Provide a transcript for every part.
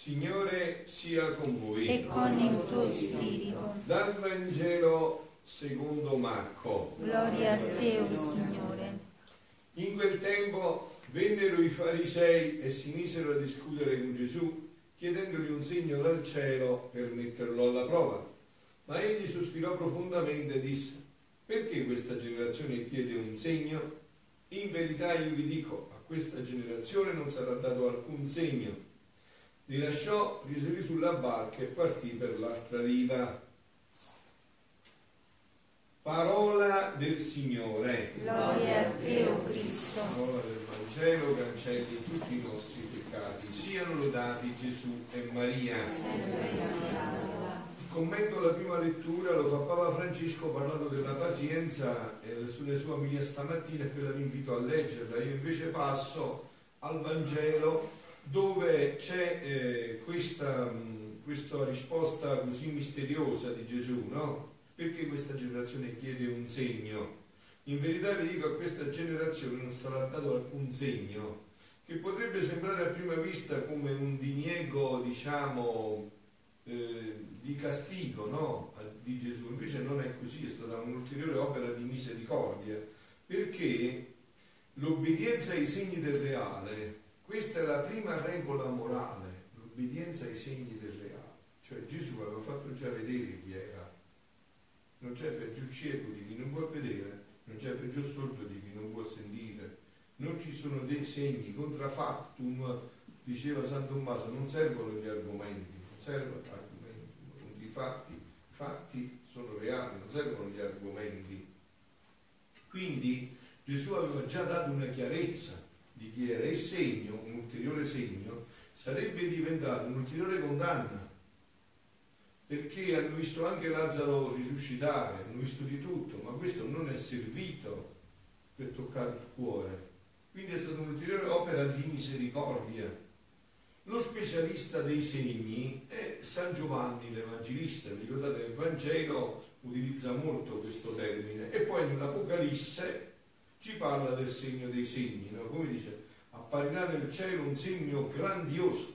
Signore sia con voi. e con il tuo spirito. Dal Vangelo secondo Marco. Gloria a te, o Signore. In quel tempo vennero i farisei e si misero a discutere con Gesù, chiedendogli un segno dal cielo per metterlo alla prova. Ma egli sospirò profondamente e disse, perché questa generazione chiede un segno? In verità io vi dico, a questa generazione non sarà dato alcun segno. Li lasciò, risalì sulla barca e partì per l'altra riva. Parola del Signore. Gloria a te, o Cristo. Parola del Vangelo cancelli tutti i nostri peccati. Siano lodati Gesù e Maria. Il commento alla prima lettura lo fa Papa Francesco parlando della pazienza eh, sulle sue omelia stamattina e quella vi invito a leggerla. Io invece passo al Vangelo dove c'è eh, questa, mh, questa risposta così misteriosa di Gesù, no? Perché questa generazione chiede un segno? In verità vi dico a questa generazione non sarà dato alcun segno, che potrebbe sembrare a prima vista come un diniego, diciamo, eh, di castigo no? di Gesù, invece non è così, è stata un'ulteriore opera di misericordia, perché l'obbedienza ai segni del reale, questa è la prima regola morale, l'obbedienza ai segni del reale, cioè Gesù aveva fatto già vedere chi era, non c'è peggio cieco di chi non può vedere, non c'è peggio sordo di chi non può sentire, non ci sono dei segni, contra factum, diceva San Tommaso, non servono gli argomenti, non servono argomenti, i fatti, i fatti sono reali, non servono gli argomenti. Quindi Gesù aveva già dato una chiarezza di chi era il segno, un ulteriore segno, sarebbe diventato un'ulteriore condanna perché hanno visto anche Lazzaro risuscitare, hanno visto di tutto, ma questo non è servito per toccare il cuore. Quindi è stata un'ulteriore opera di misericordia. Lo specialista dei segni è San Giovanni l'Evangelista, ricordate il Vangelo utilizza molto questo termine e poi nell'Apocalisse ci parla del segno dei segni, no? come dice, apparirà nel cielo un segno grandioso,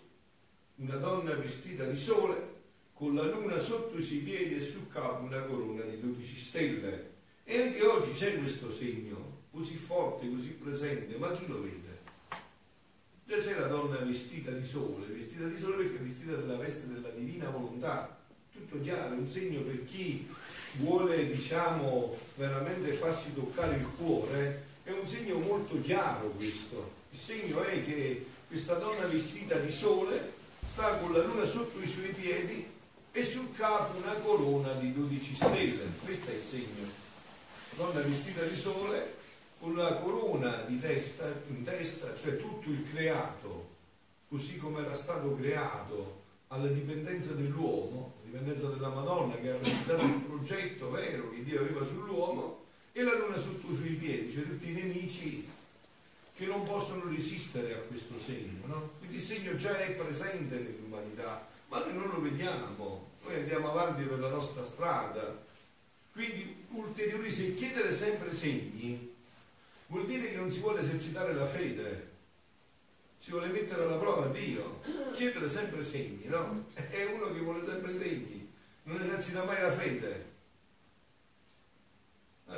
una donna vestita di sole con la luna sotto i suoi piedi e sul capo una corona di 12 stelle. E anche oggi c'è questo segno, così forte, così presente, ma chi lo vede? Già c'è la donna vestita di sole, vestita di sole perché è vestita della veste della divina volontà, tutto chiaro, un segno per chi vuole, diciamo, veramente farsi toccare il cuore, è un segno molto chiaro questo. Il segno è che questa donna vestita di sole sta con la luna sotto i suoi piedi e sul capo una corona di 12 stelle. Questo è il segno. Donna vestita di sole con la corona di testa, in testa, cioè tutto il creato, così come era stato creato, alla dipendenza dell'uomo, dipendenza della Madonna che ha realizzato il progetto vero che Dio aveva sull'uomo, e la luna sotto i suoi piedi, cioè tutti i nemici che non possono resistere a questo segno. No? Quindi il segno già è presente nell'umanità, ma noi non lo vediamo, noi andiamo avanti per la nostra strada. Quindi ulteriori segni, chiedere sempre segni vuol dire che non si vuole esercitare la fede, si vuole mettere alla prova Dio, chiedere sempre segni, no? È uno che vuole sempre segni, non esercita mai la fede.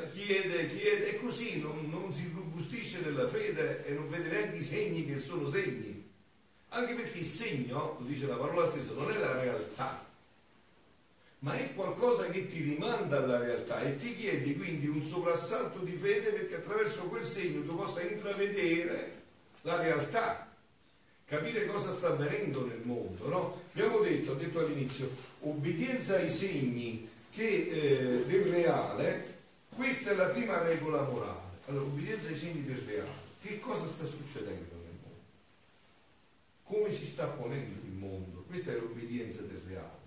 Chiede, chiede, e così non, non si robustisce nella fede e non vede neanche i segni che sono segni. Anche perché il segno, lo dice la parola stessa, non è la realtà, ma è qualcosa che ti rimanda alla realtà e ti chiedi quindi un soprassalto di fede perché attraverso quel segno tu possa intravedere la realtà, capire cosa sta avvenendo nel mondo. No? Abbiamo detto, ho detto all'inizio, obbedienza ai segni che, eh, del reale, questa è la prima regola morale. Allora, obbedienza ai segni del reale. Che cosa sta succedendo nel mondo? Come si sta ponendo il mondo? Questa è l'obbedienza del reale.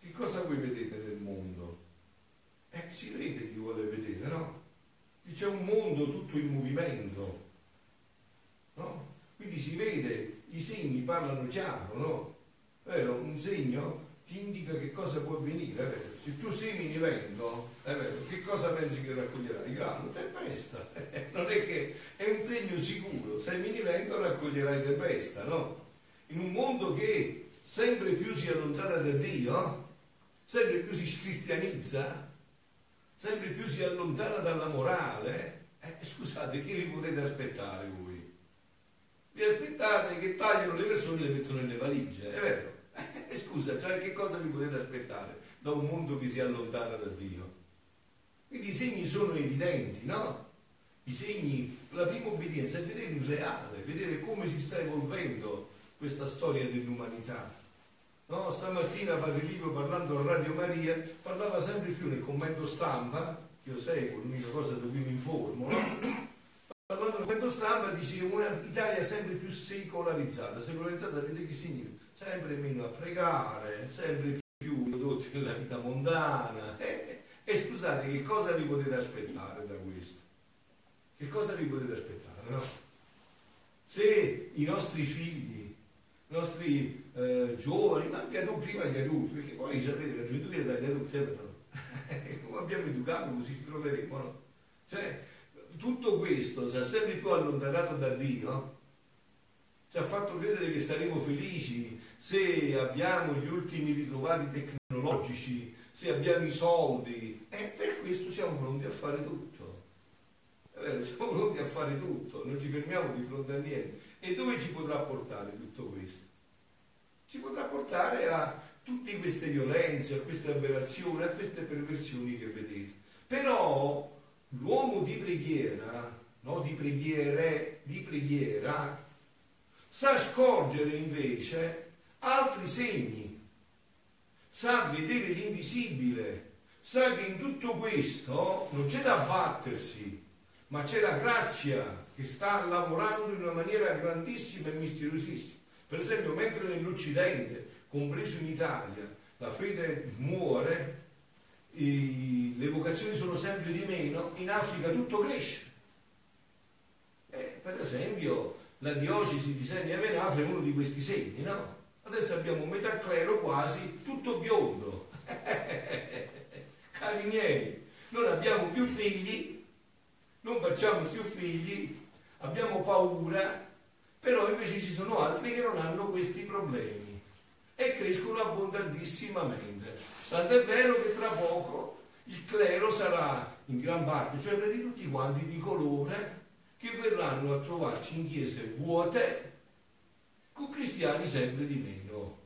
Che cosa voi vedete nel mondo? Eh, si vede chi vuole vedere, no? C'è un mondo tutto in movimento, no? Quindi si vede, i segni parlano chiaro, no? Vero? Un segno ti indica che cosa può avvenire, è vero? Se tu semini vento, è vero? Che cosa pensi che raccoglierai? Grano, tempesta. non è che è un segno sicuro, semini vento raccoglierai tempesta, no? In un mondo che sempre più si allontana da Dio, sempre più si cristianizza, sempre più si allontana dalla morale, eh, scusate, che vi potete aspettare voi? Vi aspettate che tagliano le persone e le mettono nelle valigie, è vero? Eh, scusa, cioè che cosa vi potete aspettare da un mondo che si allontana da Dio? Quindi i segni sono evidenti, no? I segni, la prima obbedienza è vedere il reale, vedere come si sta evolvendo questa storia dell'umanità. No? Stamattina Padre Livio parlando a Radio Maria parlava sempre più nel commento stampa, che io seguo, l'unica cosa da cui mi informo, no? parlando del commento stampa dice un'Italia sempre più secolarizzata. Secolarizzata sapete che significa? Sempre meno a pregare, sempre più prodotti nella vita mondana. E, e scusate, che cosa vi potete aspettare da questo? Che cosa vi potete aspettare? No? Se i nostri figli i nostri eh, giovani, ma anche non prima gli adulti, perché poi sapete la gioventù viene dagli adulti, eh, come abbiamo educato così ci troveremo, no? Cioè, tutto questo ci ha sempre più allontanato da Dio, ci ha fatto credere che saremo felici se abbiamo gli ultimi ritrovati tecnologici, se abbiamo i soldi, e per questo siamo pronti a fare tutto. Vero, siamo pronti a fare tutto, non ci fermiamo di fronte a niente. E dove ci potrà portare tutto questo? Ci potrà portare a tutte queste violenze, a queste aberrazioni, a queste perversioni che vedete. Però l'uomo di preghiera, no, di preghiere, di preghiera, sa scorgere invece altri segni, sa vedere l'invisibile, sa che in tutto questo non c'è da battersi, ma c'è la grazia che sta lavorando in una maniera grandissima e misteriosissima. Per esempio, mentre nell'Occidente, compreso in Italia, la fede muore, i, le vocazioni sono sempre di meno, in Africa tutto cresce. Eh, per esempio, la diocesi di Senia Venafra è uno di questi segni, no? Adesso abbiamo metà clero quasi tutto biondo. Cari miei, non abbiamo più figli, non facciamo più figli, abbiamo paura, però invece ci sono altri che non hanno questi problemi e crescono abbondantissimamente. Tant'è vero che tra poco il clero sarà in gran parte, cioè di tutti quanti di colore, che verranno a trovarci in chiese vuote con cristiani sempre di meno.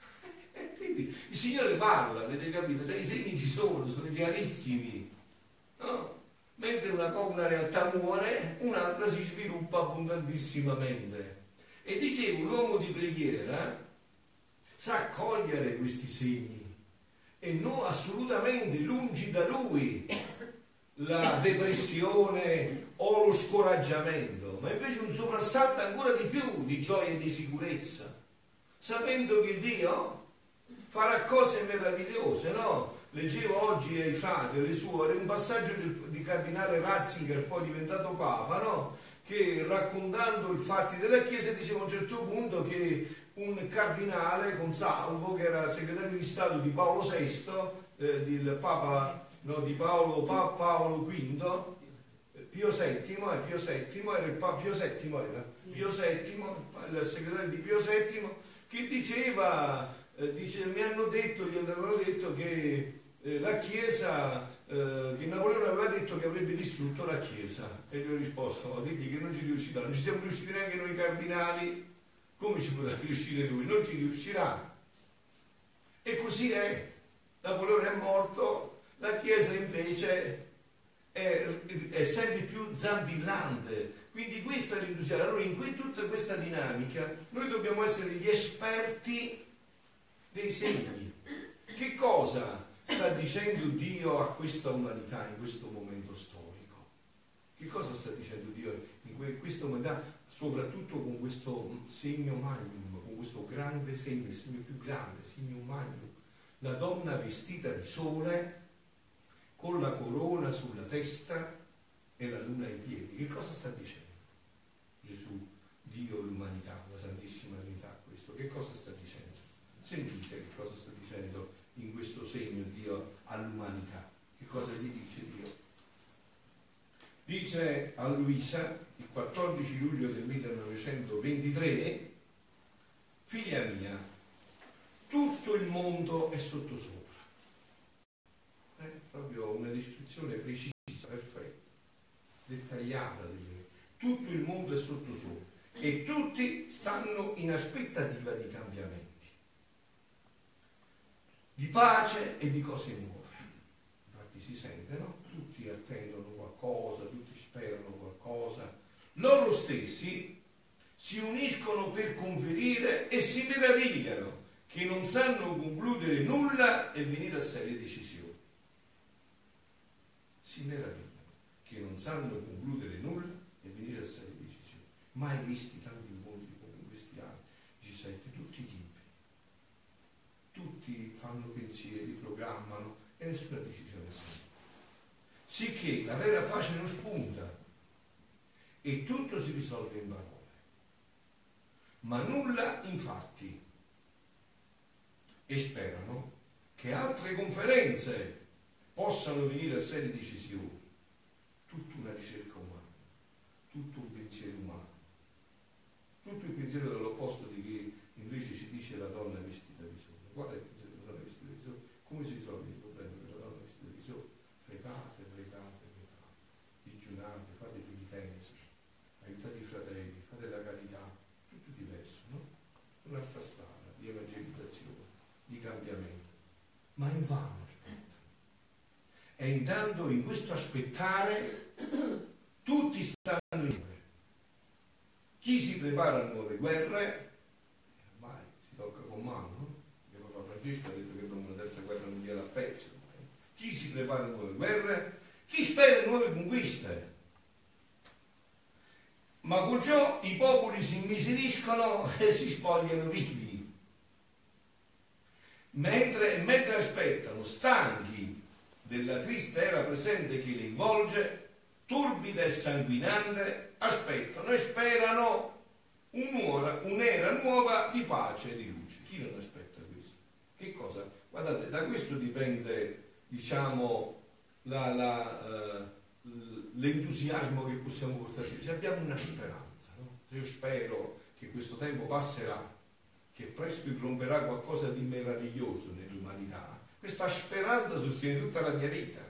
Quindi il Signore parla, avete capito? Cioè, I segni ci sono, sono chiarissimi. No? mentre una, una realtà muore, un'altra si sviluppa abbondantissimamente. E dicevo, l'uomo di preghiera sa accogliere questi segni e non assolutamente lungi da lui la depressione o lo scoraggiamento, ma invece un soprassalto ancora di più di gioia e di sicurezza, sapendo che Dio farà cose meravigliose, no? leggevo oggi ai frati, alle suore, un passaggio di cardinale Ratzinger, poi diventato Papa, no? che raccontando i fatti della Chiesa diceva a un certo punto che un cardinale Consalvo, che era segretario di Stato di Paolo VI, eh, del Papa no, di Paolo, pa, Paolo V, Pio VII, Pio VII, era il Papa Pio VII, era Pio VII, il segretario di Pio VII, che diceva, eh, dice, mi hanno detto, gli avevano detto che eh, la Chiesa, eh, che Napoleone aveva detto che avrebbe distrutto la Chiesa. E gli ho risposto, oh, digli che non ci riuscirà, non ci siamo riusciti neanche noi cardinali, come ci potrà riuscire lui? Non ci riuscirà. E così è. Napoleone è morto, la Chiesa invece è, è sempre più zampillante. Quindi questa è l'illusione. Allora in cui tutta questa dinamica noi dobbiamo essere gli esperti dei segni. Che cosa sta dicendo Dio a questa umanità in questo momento storico? Che cosa sta dicendo Dio in questa umanità, soprattutto con questo segno magnum, con questo grande segno, il segno più grande, segno magnum, la donna vestita di sole, con la corona sulla testa e la luna ai piedi. Che cosa sta dicendo Gesù, Dio, l'umanità, la Santissima Trinità, questo? Che cosa sta dicendo? Sentite che cosa sta dicendo in questo segno Dio all'umanità. Che cosa gli dice Dio? Dice a Luisa il 14 luglio del 1923 figlia mia, tutto il mondo è sottosopra. È proprio una descrizione precisa, perfetta, dettagliata. Tutto il mondo è sottosopra e tutti stanno in aspettativa di cambiamenti, di pace e di cose nuove. Infatti si sente, no? Tutti attendono qualcosa, tutti sperano qualcosa. Loro stessi si uniscono per conferire e si meravigliano che non sanno concludere nulla e venire a serie decisioni. Si meravigliano che non sanno concludere nulla e venire a serie decisioni. Mai visti tanti mondi come in questi anni, G7, tutti tipi. Tutti fanno pensieri, programmano e nessuna decisione sente. Sicché la vera pace non spunta e tutto si risolve in parole. Ma nulla infatti e sperano che altre conferenze possano venire a serie decisioni. Tutta una ricerca umana, tutto un pensiero umano, tutto il pensiero dell'opposto di chi invece ci dice la donna vestita di sole. Qual è il pensiero della donna vestita di sole? Come si risolve il problema della donna vestita di sole? Pregate, pregate, pregate, digiunate, fate penitenza, aiutate i fratelli, fate la carità, tutto diverso, no? Un'altra strada di evangelizzazione di cambiamento, ma in vano aspettano. E intanto in questo aspettare tutti stanno insieme. Chi si prepara a nuove guerre, ormai si tocca con mano, no? Il Papa Francesco ha detto che abbiamo una terza guerra mondiale a pezzi. Ormai. Chi si prepara a nuove guerre, chi spera in nuove conquiste. Ma con ciò i popoli si immiseriscono e si spogliano vivi mentre, mentre aspettano, stanchi della triste era presente che li involge, turbida e sanguinante, aspettano e sperano un'ora, un'era nuova di pace e di luce. Chi non aspetta questo? Che cosa? Guardate, da questo dipende, diciamo, la, la, uh, l'entusiasmo che possiamo portarci. Se abbiamo una speranza, no? se io spero che questo tempo passerà, che presto irromperà qualcosa di meraviglioso nell'umanità, questa speranza sostiene tutta la mia vita,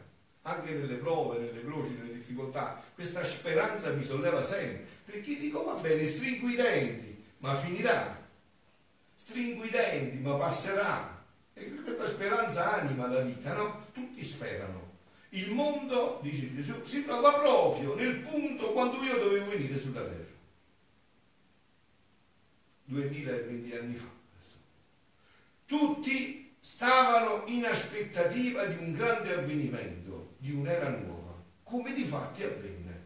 anche nelle prove, nelle croci, nelle difficoltà. Questa speranza mi solleva sempre, perché dico va bene, stringo i denti, ma finirà. Stringo i denti, ma passerà. E questa speranza anima la vita, no? Tutti sperano. Il mondo, dice Gesù, si trova proprio nel punto quando io dovevo venire sulla terra. 2020 anni fa. Tutti stavano in aspettativa di un grande avvenimento, di un'era nuova, come di fatti avvenne.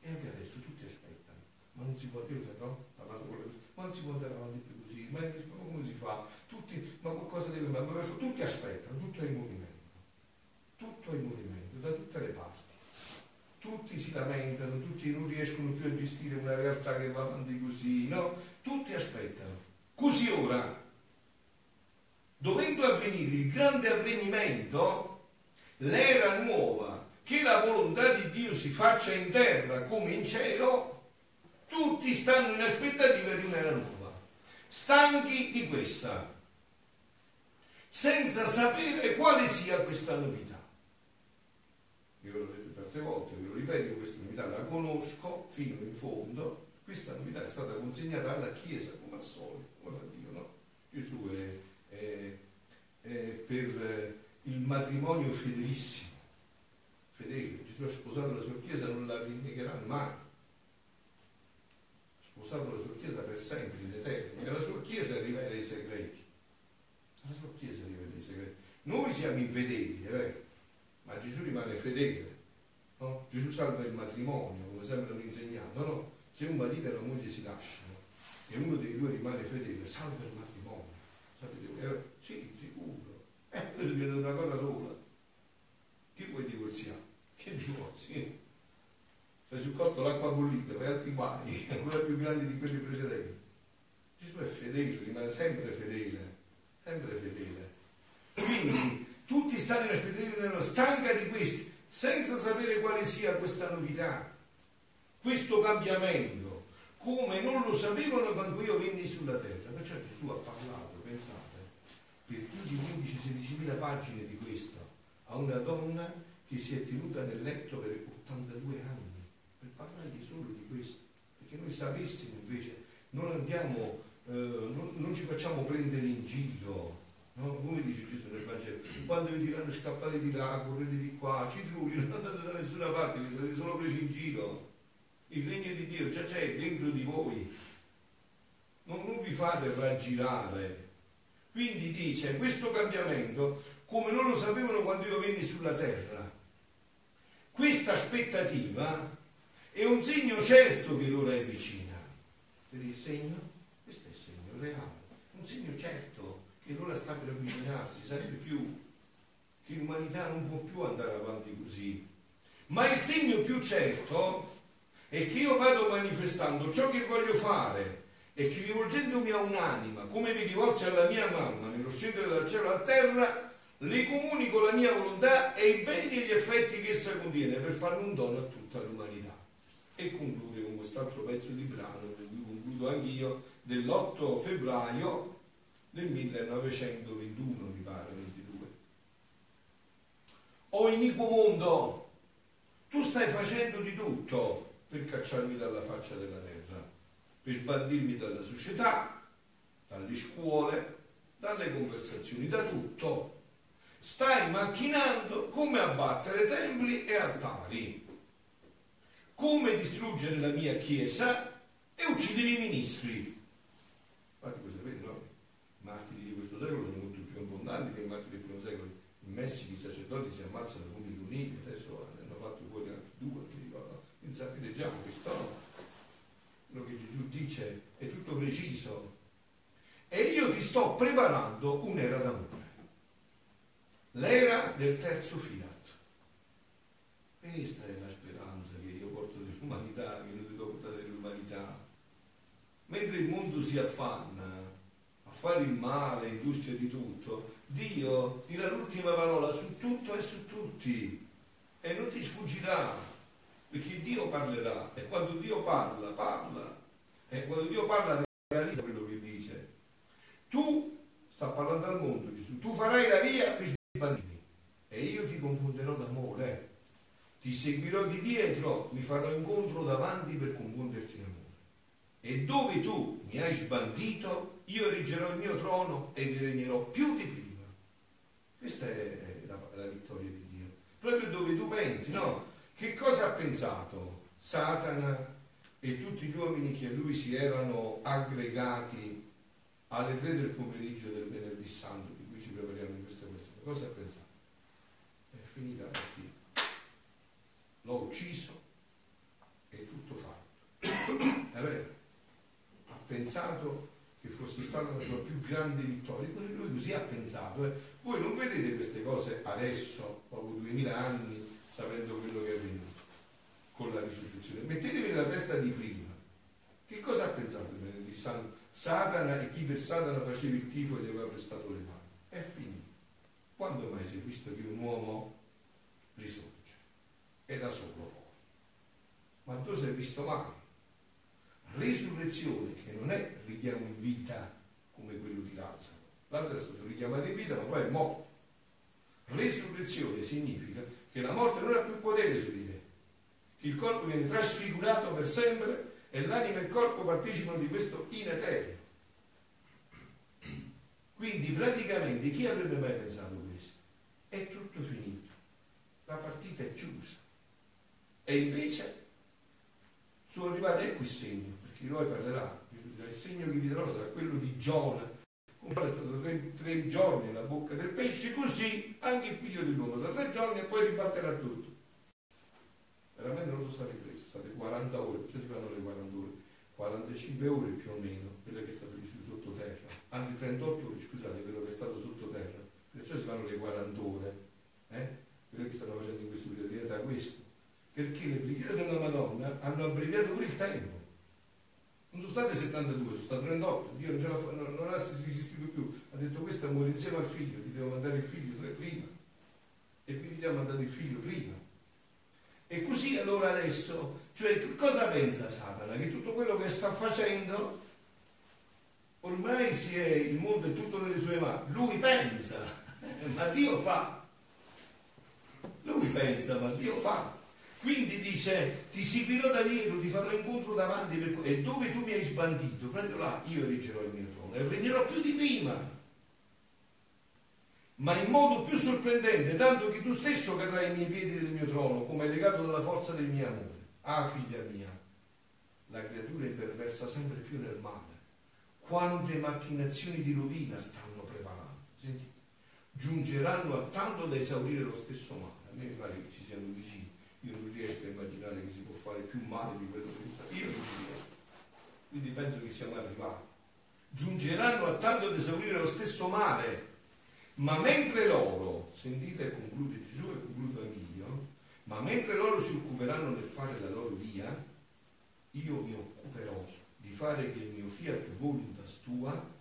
E anche adesso tutti aspettano, ma non si può, io no? Ma non si può andare avanti più così, ma come si fa? Tutti, ma qualcosa deve fare, tutti aspettano, tutto è in movimento, tutto è in movimento, da tutte le parti tutti si lamentano, tutti non riescono più a gestire una realtà che va avanti così, no? Tutti aspettano. Così ora, dovendo avvenire il grande avvenimento, l'era nuova, che la volontà di Dio si faccia in terra come in cielo, tutti stanno in aspettativa di un'era nuova, stanchi di questa, senza sapere quale sia questa novità. Io l'ho detto tante volte, ripeto, questa novità la conosco fino in fondo, questa novità è stata consegnata alla Chiesa come al solito, come fa Dio, no? Gesù è, è, è per il matrimonio fedelissimo, fedele, Gesù ha sposato la sua Chiesa, non la rinnegherà mai, ha sposato la sua Chiesa per sempre, in eterno, e la sua Chiesa rivela i segreti, la sua Chiesa rivela i segreti. Noi siamo infedeli, eh? ma Gesù rimane fedele? Gesù salva il matrimonio, come sempre hanno insegnato, no? Se un marito e una moglie si lasciano e uno dei due rimane fedele, salva il matrimonio. Sapete? Eh, sì, sicuro. Eh, viene una cosa sola. Chi vuoi divorziare? Che divorzi? Stai sul cotto l'acqua bollita, fai altri guai, ancora più grandi di quelli precedenti. Gesù è fedele, rimane sempre fedele, sempre fedele. Quindi tutti stanno in aspettativa, stanca di questi, senza sapere quale sia questa novità, questo cambiamento, come non lo sapevano quando io venni sulla terra. Perciò Gesù ha parlato, pensate, per più di 15-16 mila pagine di questo, a una donna che si è tenuta nel letto per 82 anni, per parlargli solo di questo, perché noi sapessimo invece, non andiamo, eh, non, non ci facciamo prendere in giro, No? Come dice Gesù nel Vangelo, quando vi diranno scappate di là, correte di qua, ci trulli, non andate da nessuna parte, vi sarete solo presi in giro. Il regno di Dio già c'è dentro di voi. Non, non vi fate raggirare. Quindi dice, questo cambiamento, come non lo sapevano quando io venni sulla terra, questa aspettativa è un segno certo che l'ora è vicina. Vedi il segno? Questo è il segno reale, un segno certo che l'ora sta per avvicinarsi, sempre più, che l'umanità non può più andare avanti così. Ma il segno più certo è che io vado manifestando ciò che voglio fare e che rivolgendomi a un'anima, come mi rivolsi alla mia mamma nello scendere dal cielo a terra, le comunico la mia volontà e i beni e gli effetti che essa contiene per fare un dono a tutta l'umanità. E conclude con quest'altro pezzo di brano, con cui concludo anch'io, dell'8 febbraio del 1921, mi pare, 22. O iniquo mondo, tu stai facendo di tutto per cacciarmi dalla faccia della terra, per sbandirmi dalla società, dalle scuole, dalle conversazioni, da tutto. Stai macchinando come abbattere templi e altari, come distruggere la mia chiesa e uccidere i ministri secolo sono molto più abbondanti che in altri del primo secolo. Messico i sacerdoti si ammazzano come i conigli, adesso ne hanno fatto fuori altri due, mi ricordo. Pensate, leggiamo questo, quello che Gesù dice è tutto preciso. E io ti sto preparando un'era d'amore, l'era del terzo fiat. Questa è la speranza che io porto dell'umanità, che noi devo portare dell'umanità. Mentre il mondo si affanna, fare il male, industria di tutto, Dio dirà l'ultima parola su tutto e su tutti. E non ti sfuggirà, perché Dio parlerà. E quando Dio parla, parla. E quando Dio parla realizza quello che dice. Tu, sta parlando al mondo Gesù, tu farai la via per i bambini. E io ti confonderò d'amore, ti seguirò di dietro, mi farò incontro davanti per confonderti in amore. E dove tu mi hai sbandito, io erigerò il mio trono e vi regnerò più di prima. Questa è la, la vittoria di Dio. Proprio dove tu pensi, no? Che cosa ha pensato Satana e tutti gli uomini che a lui si erano aggregati alle tre del pomeriggio del venerdì santo, di cui ci prepariamo in questa questione? Cosa ha pensato? È finita la fine. L'ho ucciso, è tutto fatto. È vero? Pensato che fosse stata la sua più grande vittoria, così lui così ha pensato. Eh. Voi non vedete queste cose adesso, dopo duemila anni, sapendo quello che è avvenuto con la risurrezione. Mettetevi nella testa di prima. Che cosa ha pensato di Satana e chi per Satana faceva il tifo e gli aveva prestato le mani? È finito. Quando mai si è visto che un uomo risorge? È da solo poi. Ma tu sei visto mai? Resurrezione che non è richiamo in vita come quello di Lazzaro. Lazzaro è stato richiamato in vita ma poi è morto. Resurrezione significa che la morte non ha più potere su di te, che il corpo viene trasfigurato per sempre e l'anima e il corpo partecipano di questo in eterno. Quindi praticamente chi avrebbe mai pensato questo? È tutto finito, la partita è chiusa. E invece sono arrivati, ecco il segno, perché lui parlerà, il segno che vi darò sarà quello di Giona, è stato tre, tre, giorni nella bocca del pesce, così anche il figlio dell'uomo, da tre giorni e poi ribatterà tutto. Veramente non sono stati tre, sono state 40 ore, cioè si fanno le 40 ore, 45 ore più o meno, quello che è stato vissuto sottoterra, anzi 38 ore, scusate, quello che è stato sottoterra, perciò si fanno le 40 ore, eh? quello che stanno facendo in questo periodo diventa questo, perché le preghiere della Madonna hanno abbreviato pure il tempo non sono state 72, sono state 38. Dio non, ce la fa, non, non ha resistito più. Ha detto questa muore insieme al figlio, ti devo mandare il figlio tre prima. E quindi gli ha mandato il figlio prima. E così allora adesso Cioè, che cosa pensa Satana? Che tutto quello che sta facendo ormai si è, il mondo è tutto nelle sue mani. Lui pensa, ma Dio fa. Lui pensa, ma Dio fa. Quindi dice, ti seguirò da dietro, ti farò incontro davanti per... e dove tu mi hai sbandito, prendo là, io reggerò il mio trono e regnerò più di prima. Ma in modo più sorprendente, tanto che tu stesso cadrai ai miei piedi del mio trono, come legato dalla forza del mio amore. Ah, figlia mia, la creatura imperversa sempre più nel male. Quante macchinazioni di rovina stanno preparando. Sentite, giungeranno a tanto da esaurire lo stesso male. A me mi pare che ci siano vicini io non riesco a immaginare che si può fare più male di quello che sta. Io non ci riesco. Quindi penso che siamo arrivati. Giungeranno a tanto ad esaurire lo stesso male. Ma mentre loro, sentite, conclude Gesù e concludo anch'io, ma mentre loro si occuperanno nel fare la loro via, io mi occuperò di fare che il mio fiat voluntas tua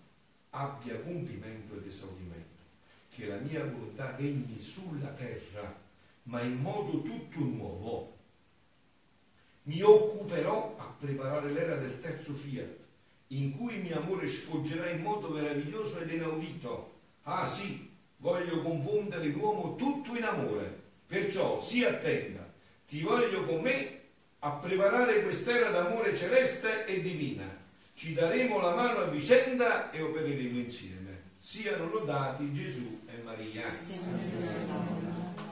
abbia compimento ed esaurimento, che la mia volontà regni sulla terra ma in modo tutto nuovo. Mi occuperò a preparare l'era del terzo fiat, in cui il mio amore sfoggerà in modo meraviglioso ed inaudito. Ah sì, voglio confondere l'uomo tutto in amore, perciò si attenda, ti voglio con me a preparare quest'era d'amore celeste e divina. Ci daremo la mano a vicenda e opereremo insieme. Siano lodati Gesù e Maria. Sì.